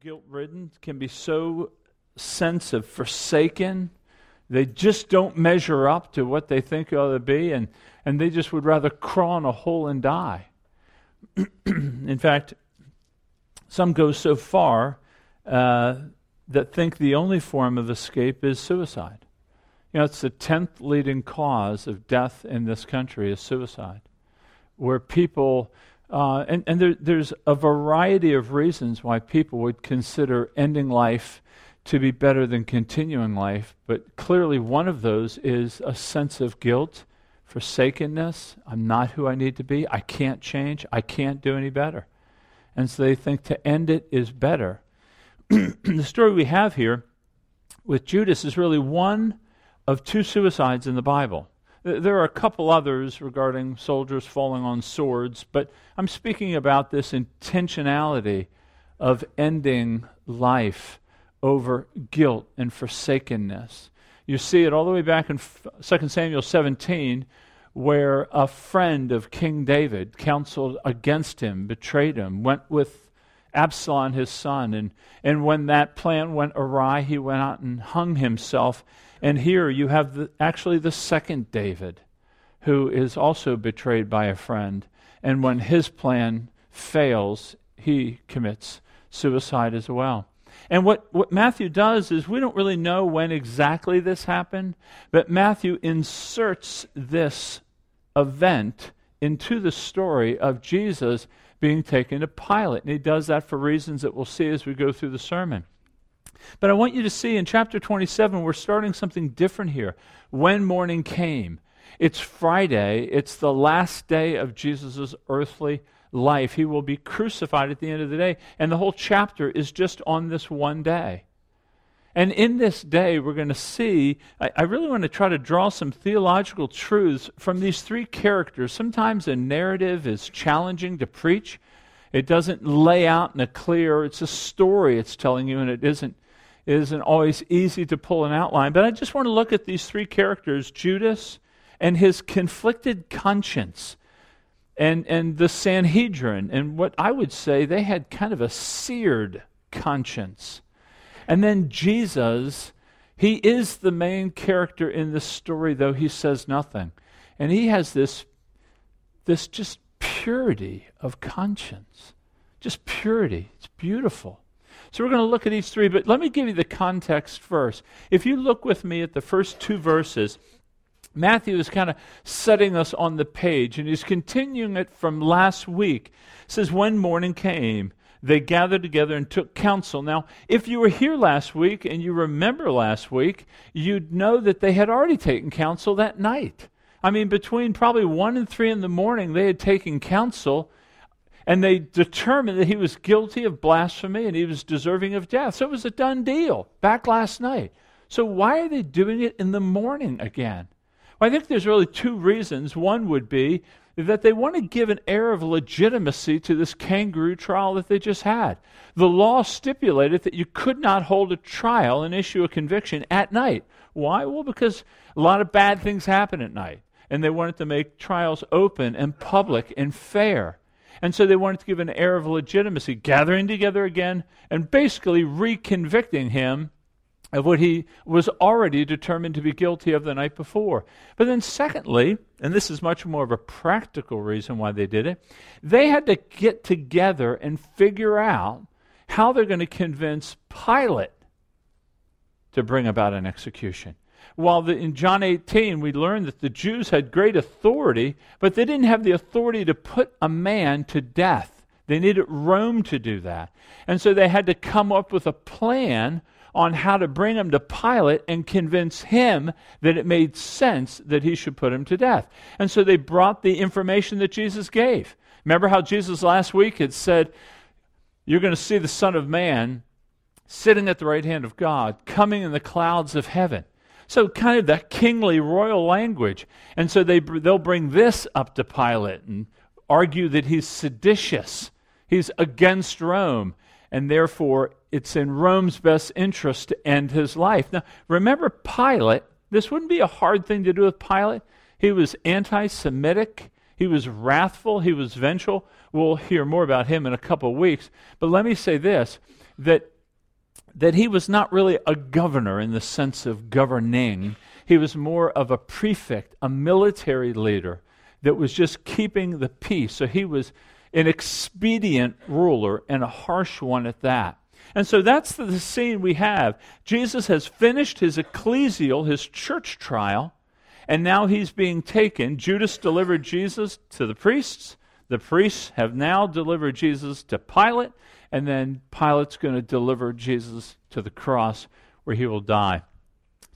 guilt ridden, can be so sense of forsaken. They just don't measure up to what they think ought to be, and, and they just would rather crawl in a hole and die. in fact, some go so far uh, that think the only form of escape is suicide. You know, it's the tenth leading cause of death in this country is suicide, where people, uh, and, and there, there's a variety of reasons why people would consider ending life to be better than continuing life, but clearly one of those is a sense of guilt, forsakenness. I'm not who I need to be. I can't change. I can't do any better. And so they think to end it is better. the story we have here with Judas is really one of two suicides in the Bible. There are a couple others regarding soldiers falling on swords, but I'm speaking about this intentionality of ending life over guilt and forsakenness. You see it all the way back in 2 Samuel 17, where a friend of King David counseled against him, betrayed him, went with Absalom, his son. And, and when that plan went awry, he went out and hung himself. And here you have the, actually the second David, who is also betrayed by a friend. And when his plan fails, he commits suicide as well. And what, what Matthew does is we don't really know when exactly this happened, but Matthew inserts this event into the story of Jesus being taken to Pilate. And he does that for reasons that we'll see as we go through the sermon. But I want you to see in chapter 27, we're starting something different here. When morning came, it's Friday, it's the last day of Jesus' earthly life. He will be crucified at the end of the day. And the whole chapter is just on this one day. And in this day, we're going to see, I, I, really want to try to draw some theological truths from these three characters. Sometimes a narrative is challenging to preach, it doesn't lay out in a clear, it's a story it's telling you, and it isn't, isn't always easy to pull an outline. But I just want to look at these three characters Judas and his conflicted conscience. And, and the Sanhedrin, and what I would say they had kind of a seared conscience and then Jesus, he is the main character in this story, though he says nothing. And he has this, this just purity of conscience. Just purity. It's beautiful. So we're going to look at these three, but let me give you the context first. If you look with me at the first two verses, Matthew is kind of setting us on the page, and he's continuing it from last week. It says, When morning came, they gathered together and took counsel. Now, if you were here last week and you remember last week, you'd know that they had already taken counsel that night. I mean, between probably 1 and 3 in the morning, they had taken counsel and they determined that he was guilty of blasphemy and he was deserving of death. So it was a done deal back last night. So why are they doing it in the morning again? Well, I think there's really two reasons. One would be that they want to give an air of legitimacy to this kangaroo trial that they just had. The law stipulated that you could not hold a trial and issue a conviction at night. Why? Well, because a lot of bad things happen at night. And they wanted to make trials open and public and fair. And so they wanted to give an air of legitimacy, gathering together again and basically reconvicting him of what he was already determined to be guilty of the night before. But then, secondly, and this is much more of a practical reason why they did it, they had to get together and figure out how they're going to convince Pilate to bring about an execution. While the, in John 18, we learned that the Jews had great authority, but they didn't have the authority to put a man to death. They needed Rome to do that. And so they had to come up with a plan on how to bring him to Pilate and convince him that it made sense that he should put him to death. And so they brought the information that Jesus gave. Remember how Jesus last week had said, You're going to see the Son of Man sitting at the right hand of God, coming in the clouds of heaven. So, kind of that kingly royal language. And so they, they'll bring this up to Pilate and argue that he's seditious, he's against Rome, and therefore it's in Rome's best interest to end his life. Now, remember Pilate, this wouldn't be a hard thing to do with Pilate. He was anti Semitic, he was wrathful, he was vengeful. We'll hear more about him in a couple of weeks. But let me say this that, that he was not really a governor in the sense of governing. He was more of a prefect, a military leader that was just keeping the peace. So he was an expedient ruler and a harsh one at that. And so that's the, scene we have. Jesus has finished his ecclesial, his church trial, and now he's being taken. Judas delivered Jesus to the priests. The priests have now delivered Jesus to Pilate, and then Pilate's going to deliver Jesus to the cross where he will die.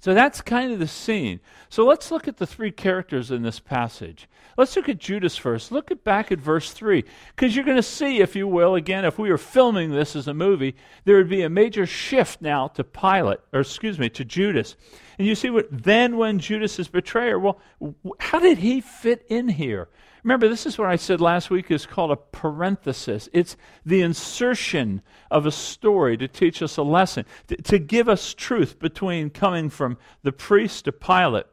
So that's kind of the scene. So let's look at the three characters in this passage. Let's look at Judas first. Look at back at verse 3. Because you're going to see, if you will, again, if we were filming this as a movie, there would be a major shift now to Pilate, or excuse me, to Judas. And you see what, then when Judas is betrayer, well, how did he fit in here? Remember, this is what I said last week is called a parenthesis. It's the insertion of a story to teach us a lesson, to, to give us truth between coming from the priest to Pilate.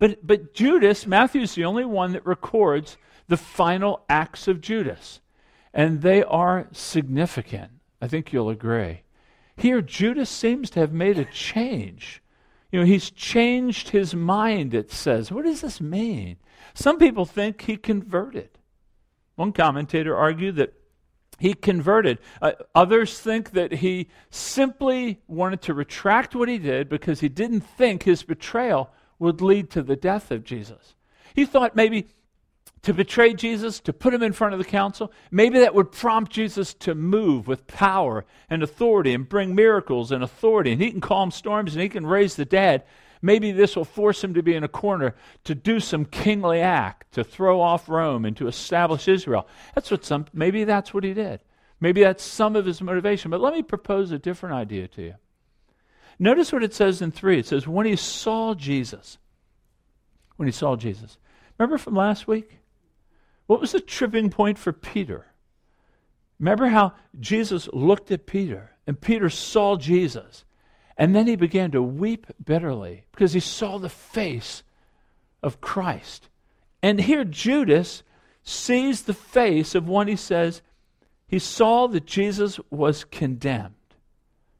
But, but Judas, Matthew's the only one that records the final acts of Judas. And they are significant. I think you'll agree. Here, Judas seems to have made a change. You know, he's changed his mind, it says. What does this mean? Some people think he converted. One commentator argued that he converted. Uh, others think that he simply wanted to retract what he did because he didn't think his betrayal would lead to the death of Jesus. He thought maybe to betray Jesus, to put him in front of the council, maybe that would prompt Jesus to move with power and authority and bring miracles and authority. And he can calm storms and he can raise the dead. Maybe this will force him to be in a corner to do some kingly act, to throw off Rome and to establish Israel. That's what some, maybe that's what he did. Maybe that's some of his motivation. But let me propose a different idea to you. Notice what it says in 3. It says, when he saw Jesus. When he saw Jesus. Remember from last week? What was the tripping point for Peter? Remember how Jesus looked at Peter and Peter saw Jesus. And then he began to weep bitterly because he saw the face of Christ. And here Judas sees the face of one he says he saw that Jesus was condemned,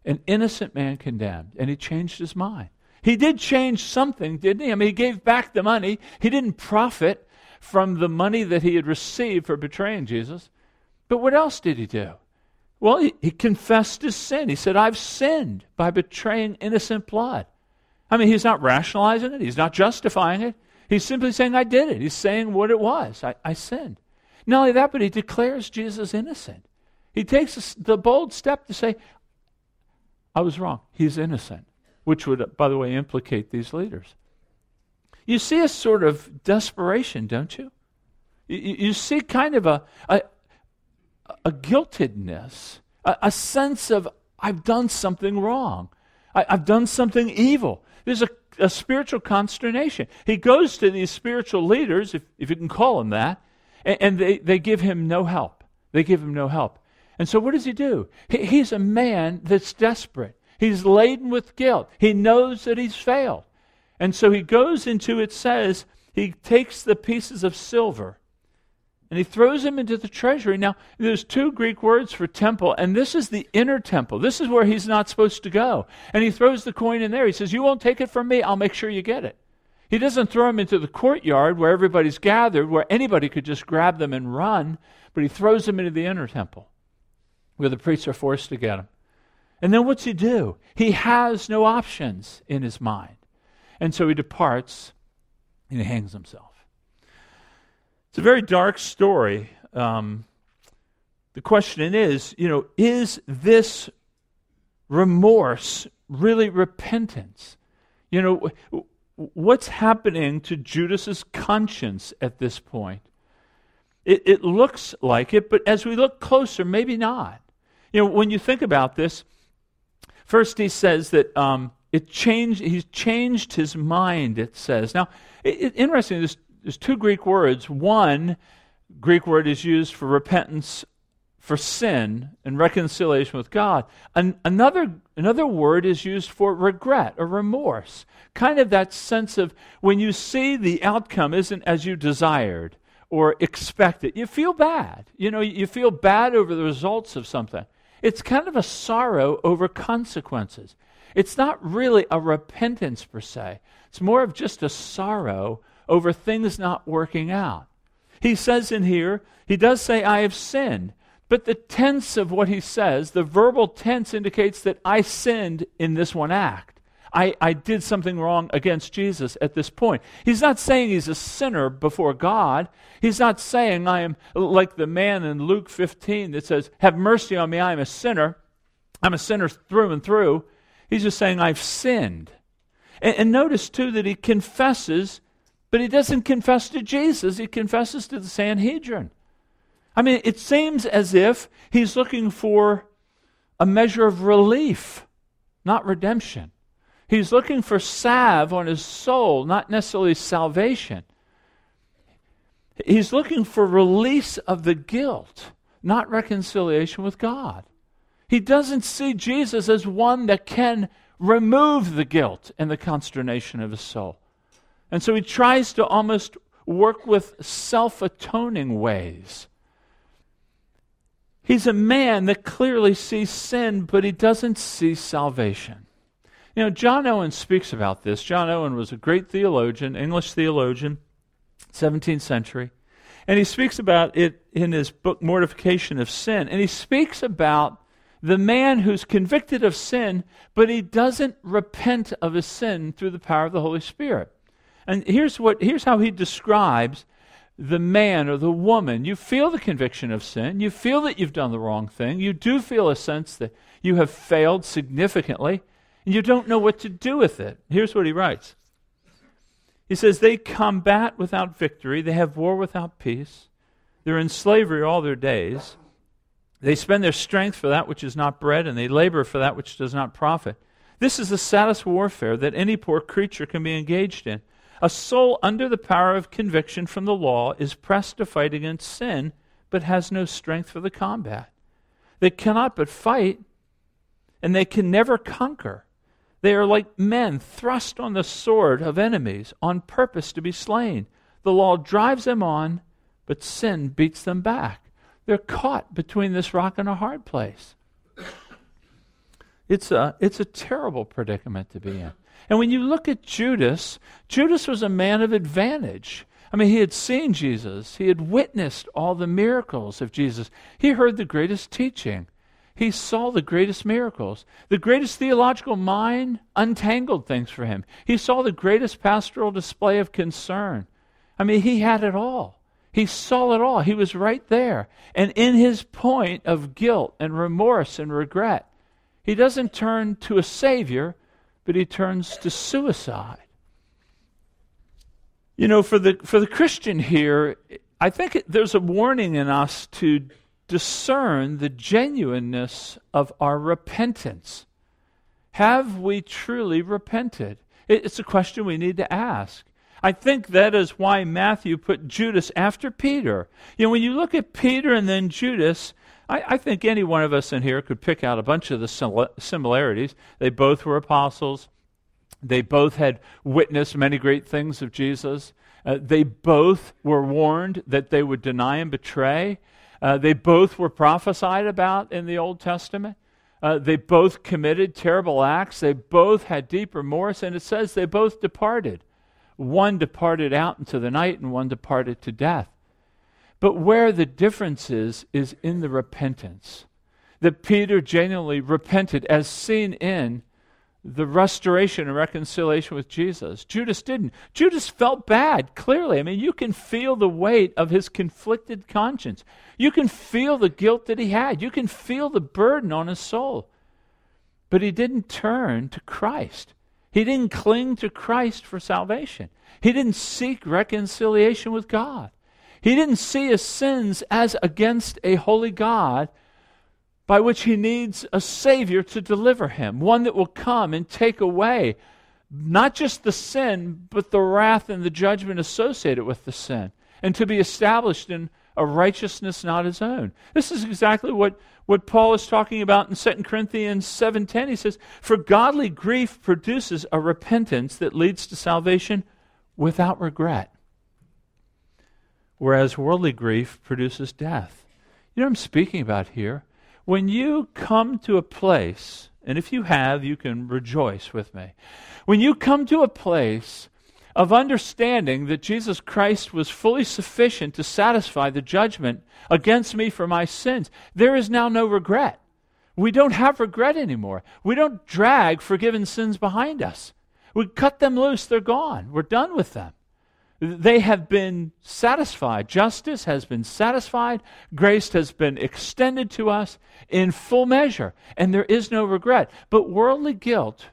an innocent man condemned, and he changed his mind. He did change something, didn't he? I mean, he gave back the money. He didn't profit from the money that he had received for betraying Jesus. But what else did he do? Well, he, he, confessed his sin. He said, I've sinned by betraying innocent blood. I mean, he's not rationalizing it, he's not justifying it. He's simply saying, I did it. He's saying what it was. I, I sinned. Not only that, but he declares Jesus innocent. He takes the bold step to say, I was wrong. He's innocent, which would, by the way, implicate these leaders. You see a sort of desperation, don't you? You, you see kind of a, a, a guiltedness, a, a, sense of, I've done something wrong. I, have done something evil. There's a, a, spiritual consternation. He goes to these spiritual leaders, if, if you can call them that, and, and they, they give him no help. They give him no help. And so what does he do? He, he's a man that's desperate. He's laden with guilt. He knows that he's failed. And so he goes into, it says, he takes the pieces of silver and he throws them into the treasury. Now, there's two Greek words for temple, and this is the inner temple. This is where he's not supposed to go. And he throws the coin in there. He says, You won't take it from me. I'll make sure you get it. He doesn't throw them into the courtyard where everybody's gathered, where anybody could just grab them and run, but he throws them into the inner temple where the priests are forced to get them. And then what's he do? He has no options in his mind. And so he departs and he hangs himself. It's a very dark story. Um, the question is, you know, is this remorse really repentance? You know, what's happening to Judas's conscience at this point? It, it looks like it, but as we look closer, maybe not. You know, when you think about this, first he says that um, it changed. He's changed his mind. It says now. It, it, interesting. There's there's two Greek words. One Greek word is used for repentance for sin and reconciliation with God. An, another, another word is used for regret or remorse. Kind of that sense of when you see the outcome isn't as you desired or expected, you feel bad. You know, you feel bad over the results of something. It's kind of a sorrow over consequences. It's not really a repentance per se, it's more of just a sorrow over things not working out. He says in here, he does say, I have sinned. But the tense of what he says, the verbal tense indicates that I sinned in this one act. I, I did something wrong against Jesus at this point. He's not saying he's a sinner before God. He's not saying I am like the man in Luke 15 that says, Have mercy on me, I am a sinner. I'm a sinner through and through. He's just saying, I've sinned. And, and notice, too, that he confesses, but he doesn't confess to Jesus, he confesses to the Sanhedrin. I mean, it seems as if he's looking for a measure of relief, not redemption. He's looking for salve on his soul, not necessarily salvation. He's looking for release of the guilt, not reconciliation with God. He doesn't see Jesus as one that can remove the guilt and the consternation of his soul. And so he tries to almost work with self atoning ways. He's a man that clearly sees sin, but he doesn't see salvation. You know, John Owen speaks about this. John Owen was a great theologian, English theologian, 17th century. And he speaks about it in his book, Mortification of Sin. And he speaks about the man who's convicted of sin, but he doesn't repent of his sin through the power of the Holy Spirit. And here's, what, here's how he describes the man or the woman, you feel the conviction of sin. You feel that you've done the wrong thing. You do feel a sense that you have failed significantly, and you don't know what to do with it. Here's what he writes He says, They combat without victory, they have war without peace, they're in slavery all their days. They spend their strength for that which is not bread, and they labor for that which does not profit. This is the saddest warfare that any poor creature can be engaged in. A soul under the power of conviction from the law is pressed to fight against sin, but has no strength for the combat. They cannot but fight, and they can never conquer. They are like men thrust on the sword of enemies on purpose to be slain. The law drives them on, but sin beats them back. They're caught between this rock and a hard place. It's a, it's a terrible predicament to be in. And when you look at Judas, Judas was a man of advantage. I mean, he had seen Jesus, he had witnessed all the miracles of Jesus, he heard the greatest teaching. He saw the greatest miracles. The greatest theological mind untangled things for him. He saw the greatest pastoral display of concern. I mean, he had it all. He saw it all. He was right there. And in his point of guilt and remorse and regret, he doesn't turn to a Savior, but he turns to suicide. You know, for the, for the Christian here, I think it, there's a warning in us to discern the genuineness of our repentance. Have we truly repented? It, it's a question we need to ask. I think that is why Matthew put Judas after Peter. You know, when you look at Peter and then Judas, I, I, think any one of us in here could pick out a bunch of the similarities. They both were apostles. They both had witnessed many great things of Jesus. Uh, they both were warned that they would deny and betray. Uh, they both were prophesied about in the Old Testament. Uh, they both committed terrible acts. They both had deep remorse, and it says they both departed. One departed out into the night, and one departed to death. But where the difference is, is in the repentance. That Peter genuinely repented, as seen in the restoration and reconciliation with Jesus. Judas didn't. Judas felt bad, clearly. I mean, you can feel the weight of his conflicted conscience. You can feel the guilt that he had. You can feel the burden on his soul. But he didn't turn to Christ. He didn't cling to Christ for salvation. He didn't seek reconciliation with God. He didn't see his sins as against a holy God by which he needs a Savior to deliver him, one that will come and take away not just the sin, but the wrath and the judgment associated with the sin, and to be established in a righteousness not his own. This is exactly what, what Paul is talking about in 2 Corinthians 7:10. He says, "For godly grief produces a repentance that leads to salvation without regret." whereas worldly grief produces death. You know what I'm speaking about here? when you come to a place, and if you have, you can rejoice with me. When you come to a place of understanding that Jesus Christ was fully sufficient to satisfy the judgment against me for my sins, there is now no regret. We don't have regret anymore. We don't drag forgiven sins behind us. We cut them loose, they're gone. We're done with them. They have been satisfied. Justice has been satisfied. Grace has been extended to us in full measure, and there is no regret. But worldly guilt,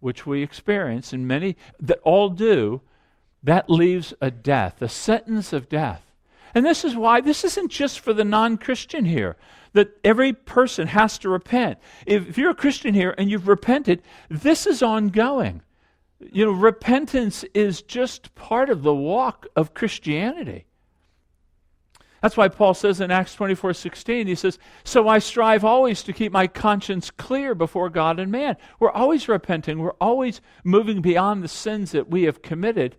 which we experience, and many that all do, that leaves a death, a sentence of death. And this is why this isn't just for the non Christian here, that every person has to repent. If, you're a Christian here and you've repented, this is ongoing. You know, repentance is just part of the walk of Christianity. That's why Paul says in Acts 24 16, he says, So I strive always to keep my conscience clear before God and man. We're always repenting. We're always moving beyond the sins that we have committed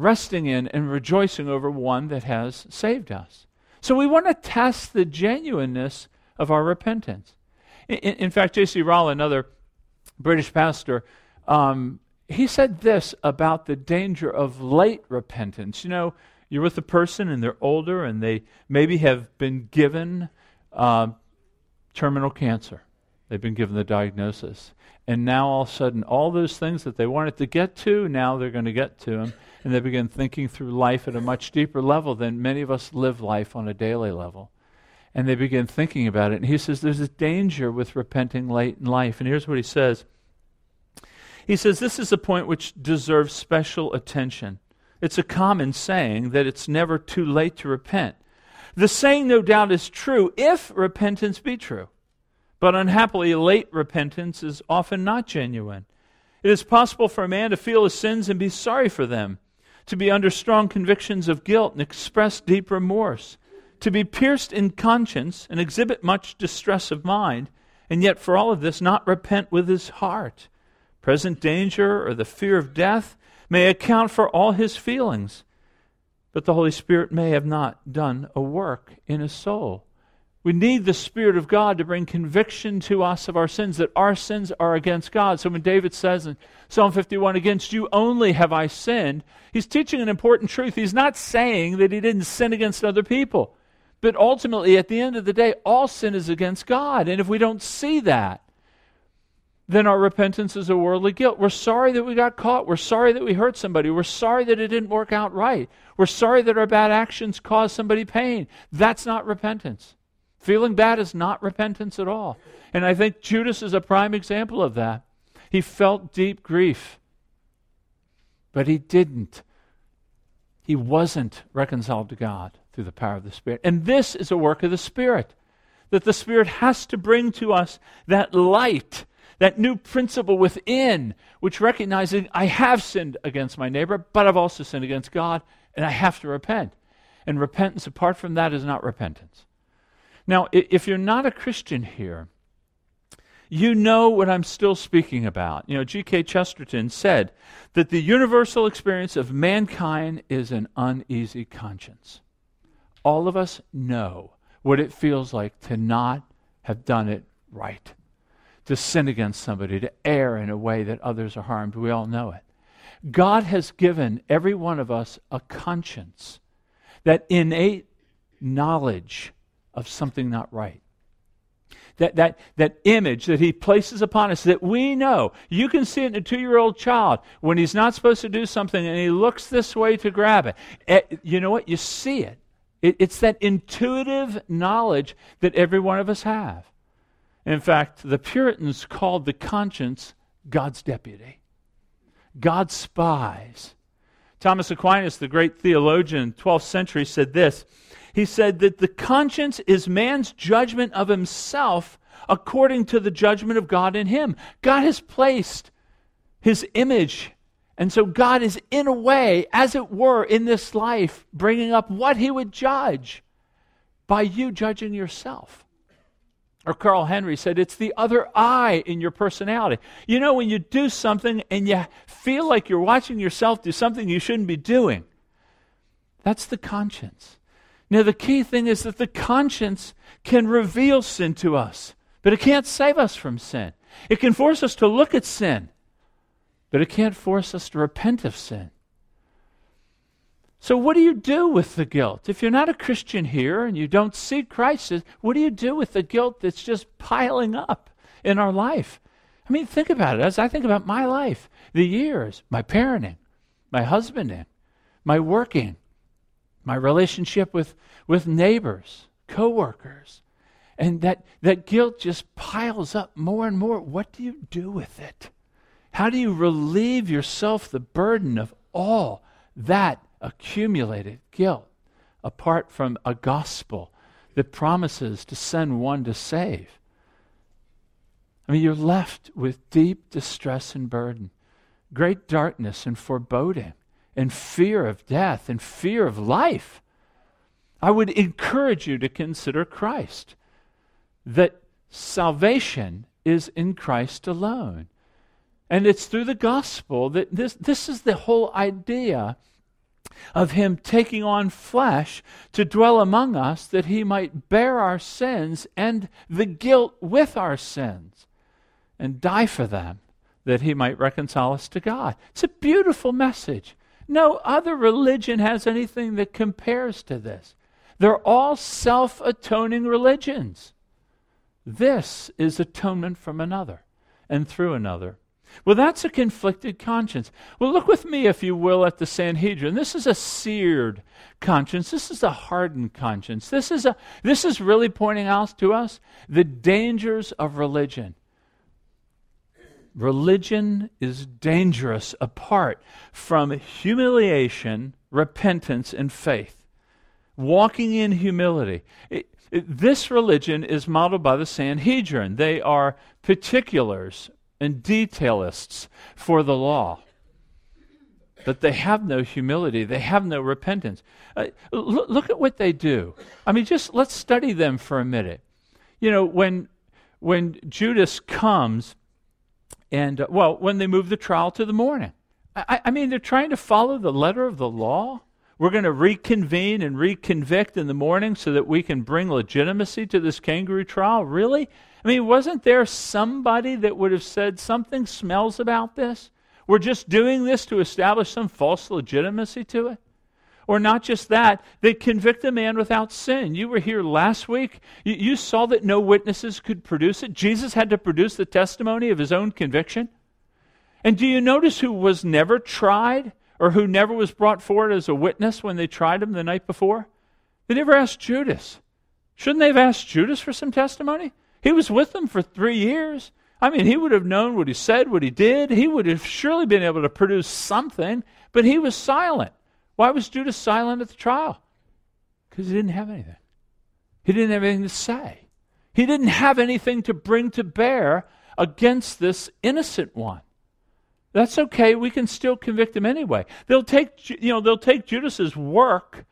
resting in and rejoicing over one that has saved us. So we want to test the genuineness of our repentance. In, in fact, J.C. Ryle, another British pastor, um, he said this about the danger of late repentance. You know, you're with a person and they're older and they maybe have been given uh, terminal cancer. They've been given the diagnosis. And now all of a sudden, all those things that they wanted to get to, now they're going to get to them and they begin thinking through life at a much deeper level than many of us live life on a daily level. And they begin thinking about it. And he says there's a danger with repenting late in life. And here's what he says He says this is a point which deserves special attention. It's a common saying that it's never too late to repent. The saying, no doubt, is true if repentance be true. But unhappily, late repentance is often not genuine. It is possible for a man to feel his sins and be sorry for them to be under strong convictions of guilt and express deep remorse, to be pierced in conscience and exhibit much distress of mind, and yet for all of this not repent with his heart. Present danger or the fear of death may account for all his feelings, but the Holy Spirit may have not done a work in his soul. We need the Spirit of God to bring conviction to us of our sins, that our sins are against God. So when David says in Psalm 51, Against you only have I sinned, he's teaching an important truth. He's not saying that he didn't sin against other people. But ultimately, at the end of the day, all sin is against God. And if we don't see that, then our repentance is a worldly guilt. We're sorry that we got caught. We're sorry that we hurt somebody. We're sorry that it didn't work out right. We're sorry that our bad actions caused somebody pain. That's not repentance. Feeling bad is not repentance at all. And I think Judas is a prime example of that. He felt deep grief, but he didn't. He wasn't reconciled to God through the power of the Spirit. And this is a work of the Spirit, that the Spirit has to bring to us that light, that new principle within, which recognizing I have sinned against my neighbor, but I've also sinned against God, and I have to repent. And repentance apart from that is not repentance. Now, if you're not a Christian here, you know what I'm still speaking about. You know, G.K. Chesterton said that the universal experience of mankind is an uneasy conscience. All of us know what it feels like to not have done it right, to sin against somebody, to err in a way that others are harmed. We all know it. God has given every one of us a conscience, that innate knowledge of something not right. That, that, that image that he places upon us that we know. You can see it in a two year old child when he's not supposed to do something and he looks this way to grab it. it eh, you know what? You see it. it. It's that intuitive knowledge that every one of us have. In fact, the Puritans called the conscience God's deputy, God's spies. Thomas Aquinas, the great theologian, 12th century, said this he said that the conscience is man's judgment of himself according to the judgment of God in him. God has placed his image. And so God is, in a way, as it were, in this life, bringing up what he would judge by you judging yourself. Or Carl Henry said, it's the other eye in your personality. You know, when you do something and you feel like you're watching yourself do something you shouldn't be doing, that's the conscience. Now, the key thing is that the conscience can reveal sin to us, but it can't save us from sin. It can force us to look at sin, but it can't force us to repent of sin. So, what do you do with the guilt? If you're not a Christian here and you don't see Christ, what do you do with the guilt that's just piling up in our life? I mean, think about it. As I think about my life, the years, my parenting, my husbanding, my working, my relationship with, with neighbors, coworkers, and that, that guilt just piles up more and more. What do you do with it? How do you relieve yourself the burden of all that accumulated guilt apart from a gospel that promises to send one to save. I mean, you're left with deep distress and burden, great darkness and foreboding, and fear of death and fear of life. I would encourage you to consider Christ, that salvation is in Christ alone. And it's through the gospel that this, this is the whole idea of him taking on flesh to dwell among us that he might bear our sins and the guilt with our sins and die for them that he might reconcile us to God. It's a beautiful message. No other religion has anything that compares to this. They're all self atoning religions. This is atonement from another and through another. Well, that's a conflicted conscience. Well, look with me, if you will, at the Sanhedrin. This is a seared conscience. This is a hardened conscience. This is, a, this is really pointing out to us the dangers of religion. Religion is dangerous apart from humiliation, repentance, and faith. Walking in humility. It, it, this religion is modeled by the Sanhedrin. They are particulars and detailists for the law. But they have no humility. They have no repentance. Uh, look, look, at what they do. I mean, just let's study them for a minute. You know, when when Judas comes, and uh, well, when they move the trial to the morning, I, I mean, they're trying to follow the letter of the law. We're going to reconvene and reconvict in the morning so that we can bring legitimacy to this kangaroo trial. Really? I mean, wasn't there somebody that would have said something smells about this? We're just doing this to establish some false legitimacy to it? Or not just that, they convict a man without sin. You were here last week. You, you, saw that no witnesses could produce it. Jesus had to produce the testimony of his own conviction. And do you notice who was never tried or who never was brought forward as a witness when they tried him the night before? They never asked Judas. Shouldn't they have asked Judas for some testimony? He was with them for three years. I mean, he would have known what he said, what he did. He would have surely been able to produce something, but he was silent. Why was Judas silent at the trial? Because he didn't have anything. He didn't have anything to say. He didn't have anything to bring to bear against this innocent one. That's okay. We can still convict him anyway. They'll take, you know, they'll take Judas's work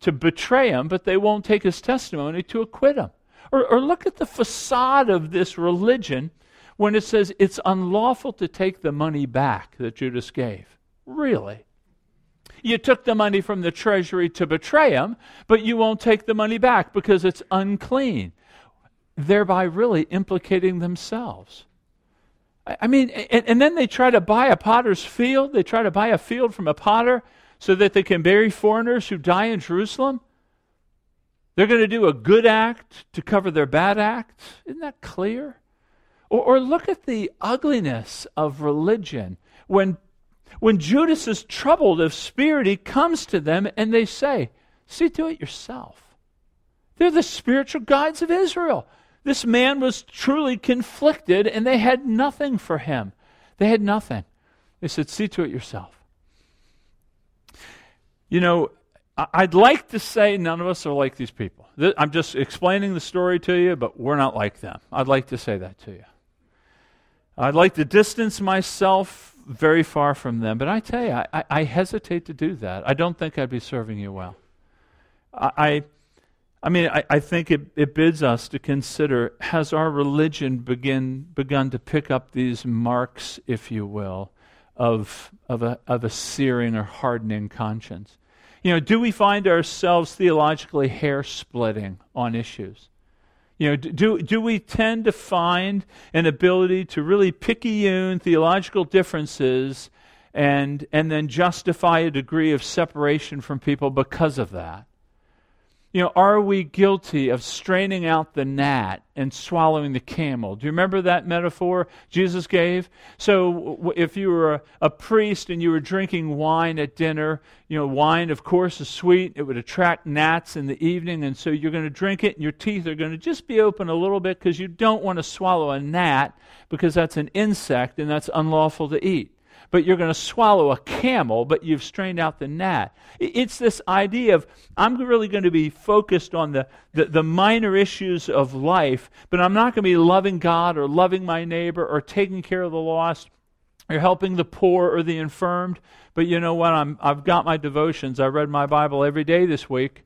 to betray him, but they won't take his testimony to acquit him. Or, or look at the facade of this religion when it says it's unlawful to take the money back that Judas gave. Really? You took the money from the treasury to betray him, but you won't take the money back because it's unclean, thereby really implicating themselves. I, mean, and, and then they try to buy a potter's field. They try to buy a field from a potter so that they can bury foreigners who die in Jerusalem. They're going to do a good act to cover their bad act. Isn't that clear? Or, or look at the ugliness of religion. When, when Judas is troubled of spirit, he comes to them and they say, See to it yourself. They're the spiritual guides of Israel. This man was truly conflicted and they had nothing for him. They had nothing. They said, See to it yourself. You know, I'd like to say none of us are like these people. I'm just explaining the story to you, but we're not like them. I'd like to say that to you. I'd like to distance myself very far from them, but I tell you, I, I hesitate to do that. I don't think I'd be serving you well. I, I, I mean, I, I think it, it bids us to consider has our religion begin, begun to pick up these marks, if you will, of, of, a, of a searing or hardening conscience? You know, do we find ourselves theologically hair splitting on issues? You know, do, do we tend to find an ability to really picayune theological differences and, and then justify a degree of separation from people because of that? You know, are we guilty of straining out the gnat and swallowing the camel? Do you remember that metaphor Jesus gave? So, if you were a, priest and you were drinking wine at dinner, you know, wine, of course, is sweet. It would attract gnats in the evening, and so you're going to drink it, and your teeth are going to just be open a little bit because you don't want to swallow a gnat because that's an insect and that's unlawful to eat but you're going to swallow a camel, but you've strained out the gnat. It's this idea of I'm really going to be focused on the, the, the minor issues of life, but I'm not going to be loving God or loving my neighbor or taking care of the lost or helping the poor or the infirmed. But you know what? I'm, I've got my devotions. I read my Bible every day this week,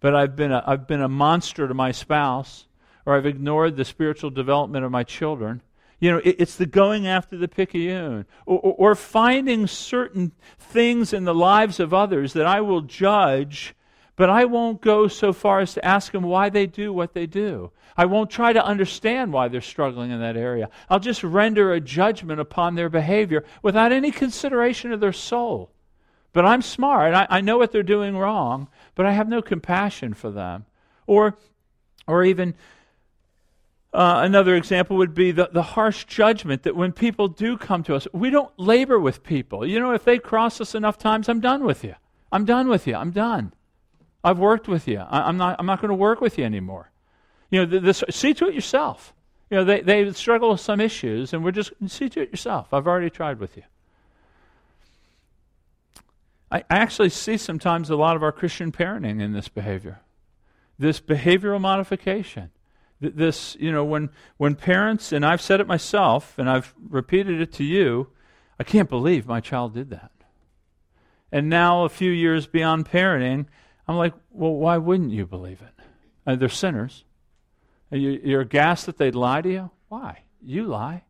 but I've been a, I've been a monster to my spouse, or I've ignored the spiritual development of my children. You know, it, it's the going after the picayune or, or, or finding certain things in the lives of others that I will judge, but I won't go so far as to ask them why they do what they do. I won't try to understand why they're struggling in that area. I'll just render a judgment upon their behavior without any consideration of their soul. But I'm smart. I, I know what they're doing wrong, but I have no compassion for them. Or, or even uh, another example would be the, the harsh judgment that when people do come to us, we don't labor with people. You know, if they cross us enough times, I'm done with you. I'm done with you. I'm done. I've worked with you. I, am not, I'm not going to work with you anymore. You know, this, see to it yourself. You know, they, they struggle with some issues, and we're just, see to it yourself. I've already tried with you. I, I actually see sometimes a lot of our Christian parenting in this behavior, this behavioral modification this, you know, when, when parents, and I've said it myself, and I've repeated it to you, I can't believe my child did that. And now, a few years beyond parenting, I'm like, well, why wouldn't you believe it? Uh, they're sinners. You, you're aghast that they'd lie to you? Why? You lie.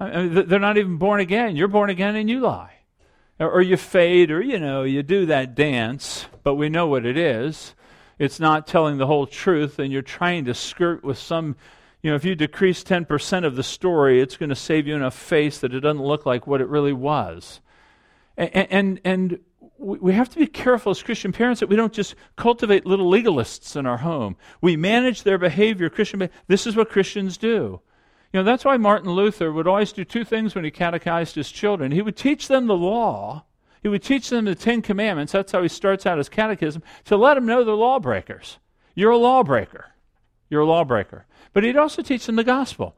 I mean, they're not even born again. You're born again and you lie. Or you fade, or, you know, you do that dance, but we know what it is it's not telling the whole truth, and you're trying to skirt with some, you know, if you decrease 10% of the story, it's going to save you enough face that it doesn't look like what it really was. And, and, and we have to be careful as Christian parents that we don't just cultivate little legalists in our home. We manage their behavior. Christian, this is what Christians do. You know, that's why Martin Luther would always do two things when he catechized his children. He would teach them the law, he would teach them the Ten Commandments. That's how he starts out his catechism to let them know they're lawbreakers. You're a lawbreaker. You're a lawbreaker. But he'd also teach them the gospel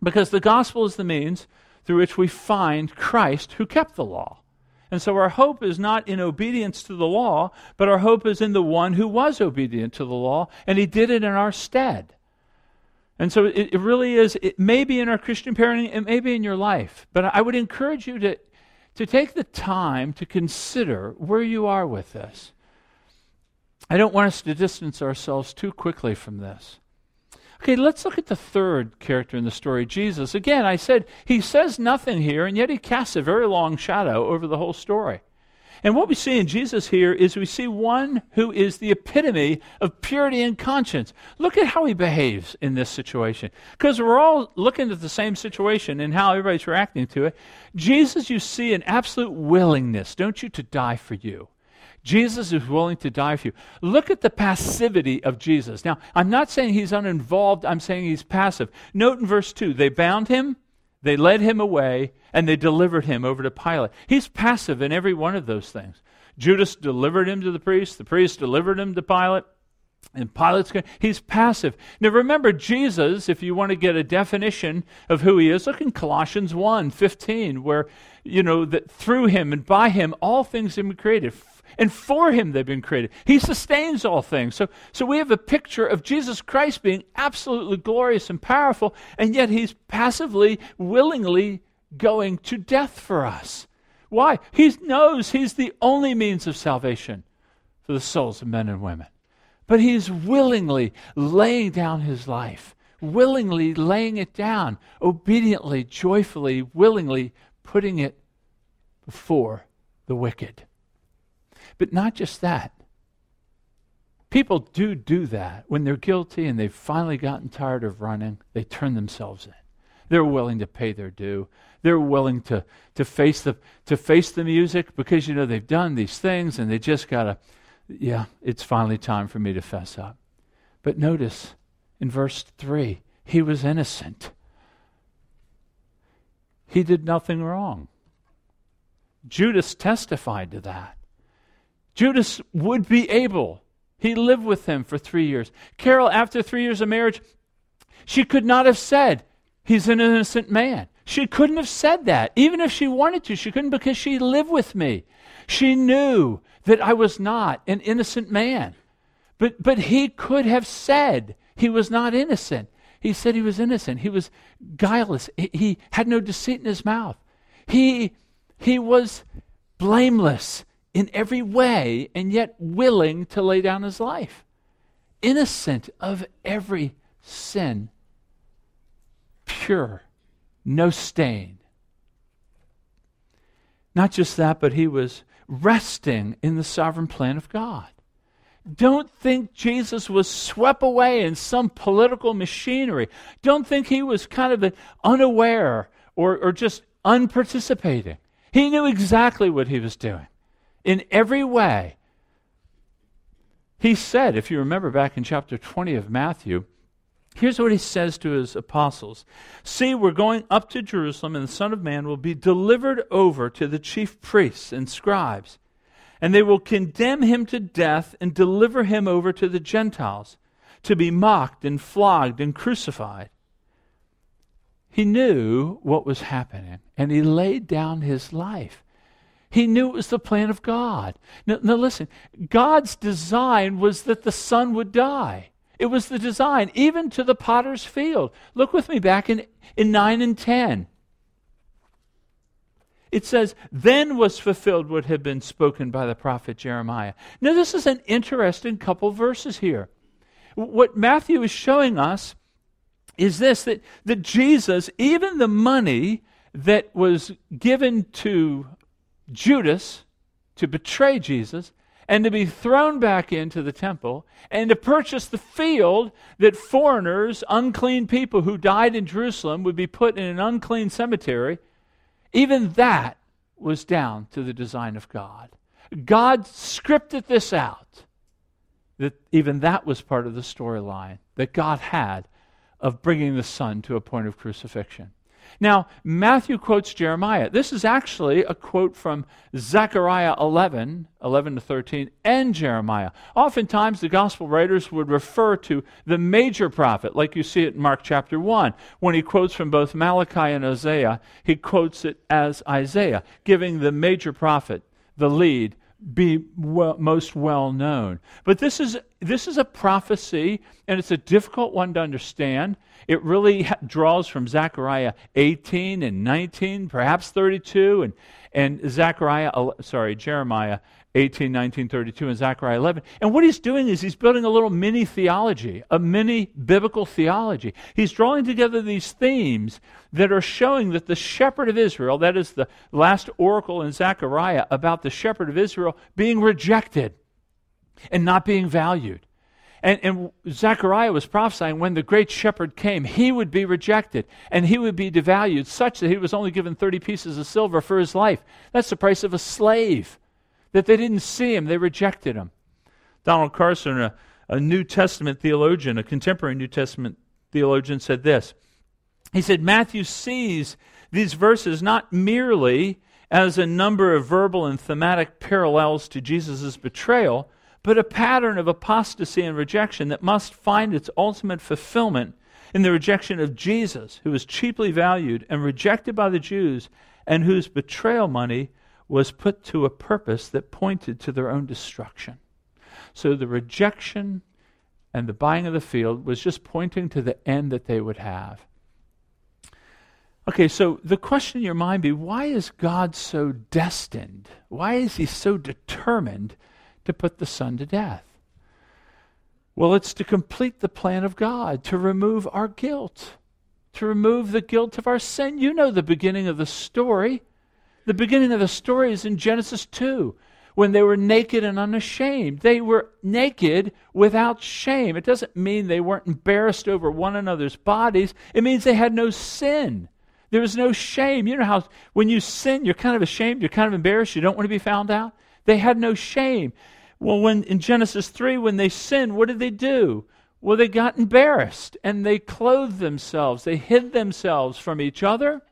because the gospel is the means through which we find Christ who kept the law. And so our hope is not in obedience to the law, but our hope is in the one who was obedient to the law, and he did it in our stead. And so it, it really is, it may be in our Christian parenting, it may be in your life, but I would encourage you to to take the time to consider where you are with this. I don't want us to distance ourselves too quickly from this. Okay, let's look at the third character in the story, Jesus. Again, I said he says nothing here, and yet he casts a very long shadow over the whole story. And what we see in Jesus here is we see one who is the epitome of purity and conscience. Look at how he behaves in this situation. Because we're all looking at the same situation and how everybody's reacting to it. Jesus, you see an absolute willingness, don't you, to die for you. Jesus is willing to die for you. Look at the passivity of Jesus. Now, I'm not saying he's uninvolved, I'm saying he's passive. Note in verse 2 they bound him, they led him away, and they delivered him over to Pilate. He's passive in every one of those things. Judas delivered him to the priest, the priest delivered him to Pilate. And Pilate's going, he's passive. Now remember, Jesus, if you want to get a definition of who he is, look in Colossians 1 15, where, you know, that through him and by him all things have been created and for him they've been created. He sustains all things. So, so we have a picture of Jesus Christ being absolutely glorious and powerful, and yet he's passively, willingly going to death for us. Why? He knows he's the only means of salvation for the souls of men and women. But he's willingly laying down his life, willingly laying it down, obediently, joyfully, willingly putting it before the wicked But not just that. People do do that. When they're guilty and they've finally gotten tired of running, they turn themselves in. They're willing to pay their due. They're willing to, to, face the, to face the music because, you know, they've done these things and they just got to, yeah, it's finally time for me to fess up. But notice in verse 3, he was innocent. He did nothing wrong. Judas testified to that. Judas would be able. He lived with him for three years. Carol, after three years of marriage, she could not have said, He's an innocent man. She couldn't have said that. Even if she wanted to, she couldn't because she lived with me. She knew that I was not an innocent man. But, but he could have said he was not innocent. He said he was innocent. He was guileless. He, he had no deceit in his mouth. He, he was blameless in every way and yet willing to lay down his life. Innocent of every sin. Pure. No stain. Not just that, but he was resting in the sovereign plan of God. Don't think Jesus was swept away in some political machinery. Don't think he was kind of unaware or, or just unparticipating. He knew exactly what he was doing in every way. He said, if you remember back in chapter 20 of Matthew, here's what he says to his apostles See, we're going up to Jerusalem, and the Son of Man will be delivered over to the chief priests and scribes and they will condemn him to death and deliver him over to the Gentiles to be mocked and flogged and crucified. He knew what was happening, and he laid down his life. He knew it was the plan of God. Now, now, listen, God's design was that the son would die. It was the design, even to the potter's field. Look with me back in, in 9 and 10 it says, Then was fulfilled what had been spoken by the prophet Jeremiah. Now, this is an interesting couple verses here. What Matthew is showing us is this that, that Jesus, even the money that was given to Judas to betray Jesus, and to be thrown back into the temple and to purchase the field that foreigners, unclean people who died in Jerusalem, would be put in an unclean cemetery even that was down to the design of God. God scripted this out. That even that was part of the storyline that God had of bringing the Son to a point of crucifixion. Now, Matthew quotes Jeremiah. This is actually a quote from Zechariah 11, 11 to 13, and Jeremiah. Oftentimes, the gospel writers would refer to the major prophet, like you see it in Mark chapter 1. When he quotes from both Malachi and Isaiah, he quotes it as Isaiah, giving the major prophet the lead be well, most well known. But this is, this is a prophecy, and it's a difficult one to understand. It really ha- draws from Zechariah 18 and 19, perhaps 32, and, and Zechariah, sorry, Jeremiah 18, 19, 32, and Zechariah 11. And what he's doing is he's building a little mini theology, a mini biblical theology. He's drawing together these themes that are showing that the shepherd of Israel, that is the last oracle in Zechariah about the shepherd of Israel being rejected and not being valued. And, and Zechariah was prophesying when the great shepherd came, he would be rejected and he would be devalued such that he was only given 30 pieces of silver for his life. That's the price of a slave that they didn't see him, they rejected him. Donald Carson, a, a New Testament theologian, a contemporary New Testament theologian, said this. He said, Matthew sees these verses not merely as a number of verbal and thematic parallels to Jesus' betrayal, but a pattern of apostasy and rejection that must find its ultimate fulfillment in the rejection of Jesus, who was cheaply valued and rejected by the Jews, and whose betrayal money was put to a purpose that pointed to their own destruction. So the rejection and the buying of the field was just pointing to the end that they would have. Okay, so the question in your mind be why is God so destined? Why is he so determined to put the Son to death? Well, it's to complete the plan of God, to remove our guilt, to remove the guilt of our sin. You know the beginning of the story. The beginning of the story is in Genesis 2, when they were naked and unashamed. They were naked without shame. It doesn't mean they weren't embarrassed over one another's bodies, it means they had no sin. There was no shame. You know how when you sin, you're kind of ashamed, you're kind of embarrassed, you don't want to be found out? They had no shame. Well, when in Genesis 3, when they sinned, what did they do? Well, they got embarrassed and they clothed themselves. They hid themselves from each other.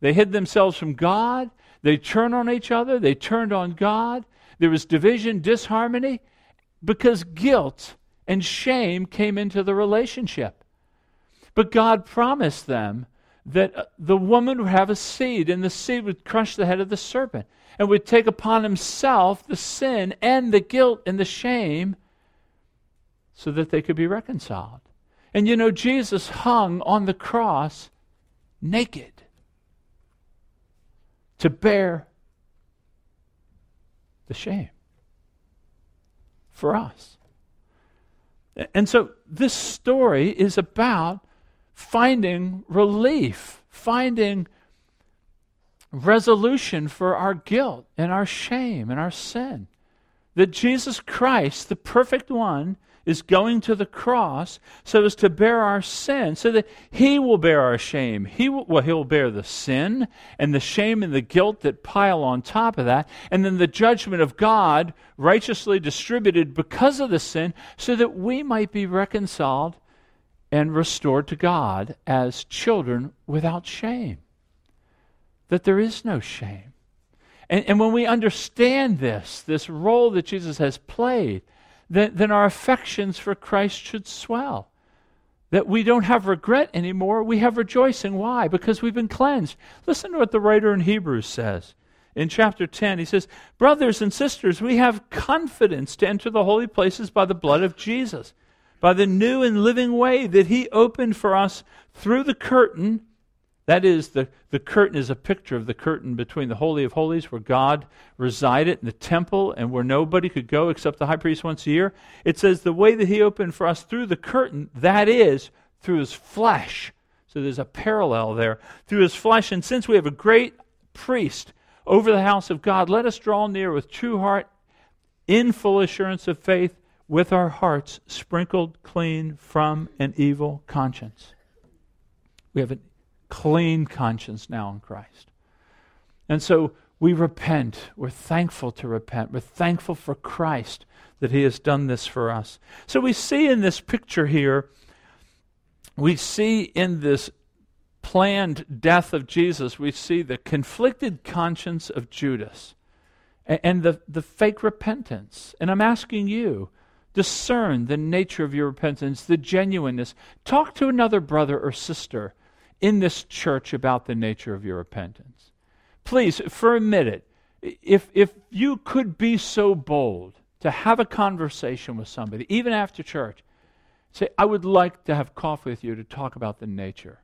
They hid themselves from God. They turned on each other. They turned on God. There was division, disharmony, because guilt and shame came into the relationship. But God promised them that uh, the woman would have a seed, and the seed would crush the head of the serpent, and would take upon himself the sin and the guilt and the shame so that they could be reconciled. And you know, Jesus hung on the cross naked to bear the shame for us. And so this story is about finding relief, finding resolution for our guilt and our shame and our sin. That Jesus Christ, the perfect one, is going to the cross so as to bear our sin, so that He will bear our shame. He will, well, He'll bear the sin and the shame and the guilt that pile on top of that, and then the judgment of God righteously distributed because of the sin, so that we might be reconciled and restored to God as children without shame. That there is no shame. And, and when we understand this, this role that Jesus has played, then, then our affections for Christ should swell. That we don't have regret anymore, we have rejoicing. Why? Because we've been cleansed. Listen to what the writer in Hebrews says. In chapter 10, he says, Brothers and sisters, we have confidence to enter the holy places by the blood of Jesus, by the new and living way that he opened for us through the curtain that is, the, the curtain is a picture of the curtain between the Holy of Holies, where God resided in the temple and where nobody could go except the high priest once a year. It says the way that he opened for us through the curtain, that is, through his flesh. So there's a parallel there. Through his flesh. And since we have a great priest over the house of God, let us draw near with true heart, in full assurance of faith, with our hearts sprinkled clean from an evil conscience. We have an clean conscience now in Christ. And so we repent. We're thankful to repent. We're thankful for Christ that He has done this for us. So we see in this picture here, we see in this planned death of Jesus, we see the conflicted conscience of Judas and, and the, the fake repentance. And I'm asking you, discern the nature of your repentance, the genuineness. Talk to another brother or sister in this church about the nature of your repentance. Please, for a minute, if, if you could be so bold to have a conversation with somebody, even after church, say, I would like to have coffee with you to talk about the nature.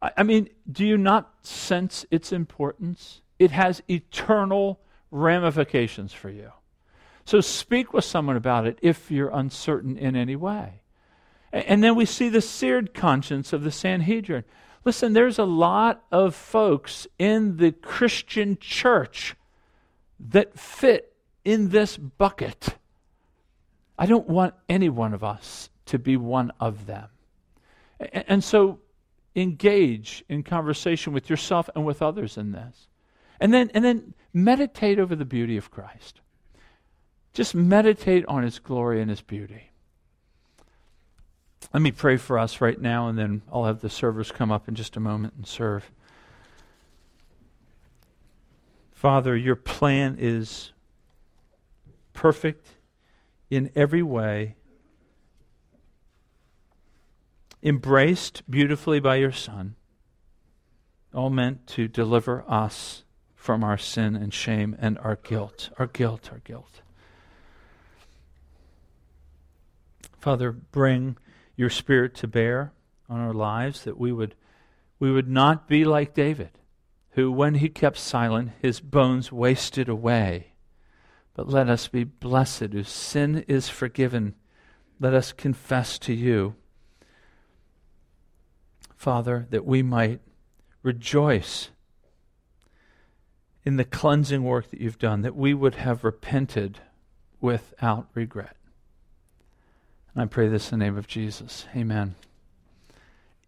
I, I mean, do you not sense its importance? It has eternal ramifications for you. So speak with someone about it if you're uncertain in any way. And then we see the seared conscience of the Sanhedrin. Listen, there's a lot of folks in the Christian church that fit in this bucket. I don't want any one of us to be one of them. And so engage in conversation with yourself and with others in this. And then, and then meditate over the beauty of Christ. Just meditate on his glory and his beauty. Let me pray for us right now, and then I'll have the servers come up in just a moment and serve. Father, your plan is perfect in every way, embraced beautifully by your Son, all meant to deliver us from our sin and shame and our guilt, our guilt, our guilt. Father, bring your spirit to bear on our lives, that we would, we would not be like David, who, when he kept silent, his bones wasted away. But let us be blessed whose sin is forgiven. Let us confess to you, Father, that we might rejoice in the cleansing work that you've done, that we would have repented without regret. And I pray this in the name of Jesus. Amen.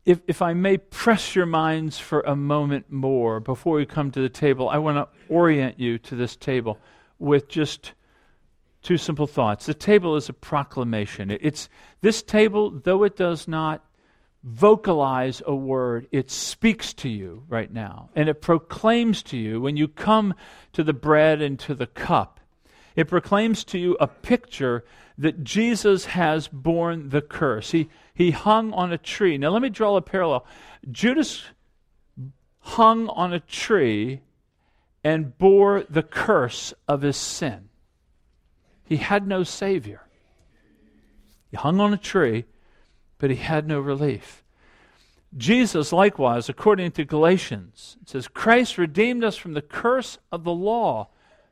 If, if I may press your minds for a moment more before we come to the table, I want to orient you to this table with just two simple thoughts. The table is a proclamation. It's this table, though it does not vocalize a word, it speaks to you right now. And it proclaims to you when you come to the bread and to the cup. It proclaims to you a picture that Jesus has borne the curse. He, he hung on a tree. Now, let me draw a parallel. Judas hung on a tree and bore the curse of his sin. He had no Savior. He hung on a tree, but he had no relief. Jesus, likewise, according to Galatians, says, Christ redeemed us from the curse of the law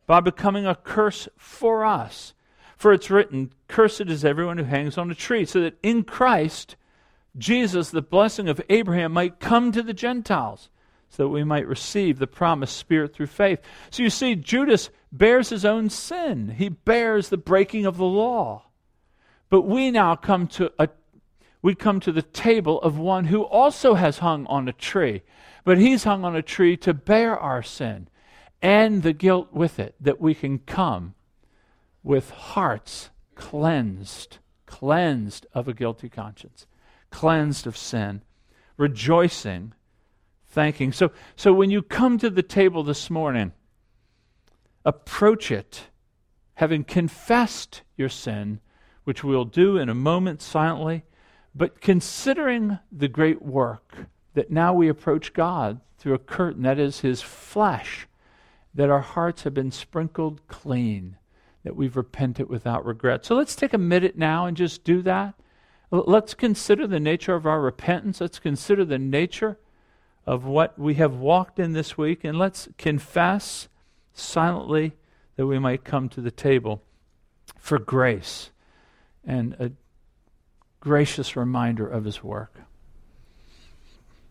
by becoming a curse for us. For it's written, Cursed is everyone who hangs on a tree, so that in Christ, Jesus, the blessing of Abraham, might come to the Gentiles, so that we might receive the promised Spirit through faith. So you see, Judas bears his own sin, he bears the breaking of the law. But we now come to a we come to the table of one who also has hung on a tree. But he's hung on a tree to bear our sin and the guilt with it, that we can come with hearts cleansed, cleansed of a guilty conscience, cleansed of sin, rejoicing, thanking. So, so when you come to the table this morning, approach it having confessed your sin, which we'll do in a moment silently but considering the great work that now we approach God through a curtain, that is his flesh, that our hearts have been sprinkled clean, that we've repented without regret. So let's take a minute now and just do that. Let's consider the nature of our repentance. Let's consider the nature of what we have walked in this week, and let's confess silently that we might come to the table for grace and a gracious reminder of his work.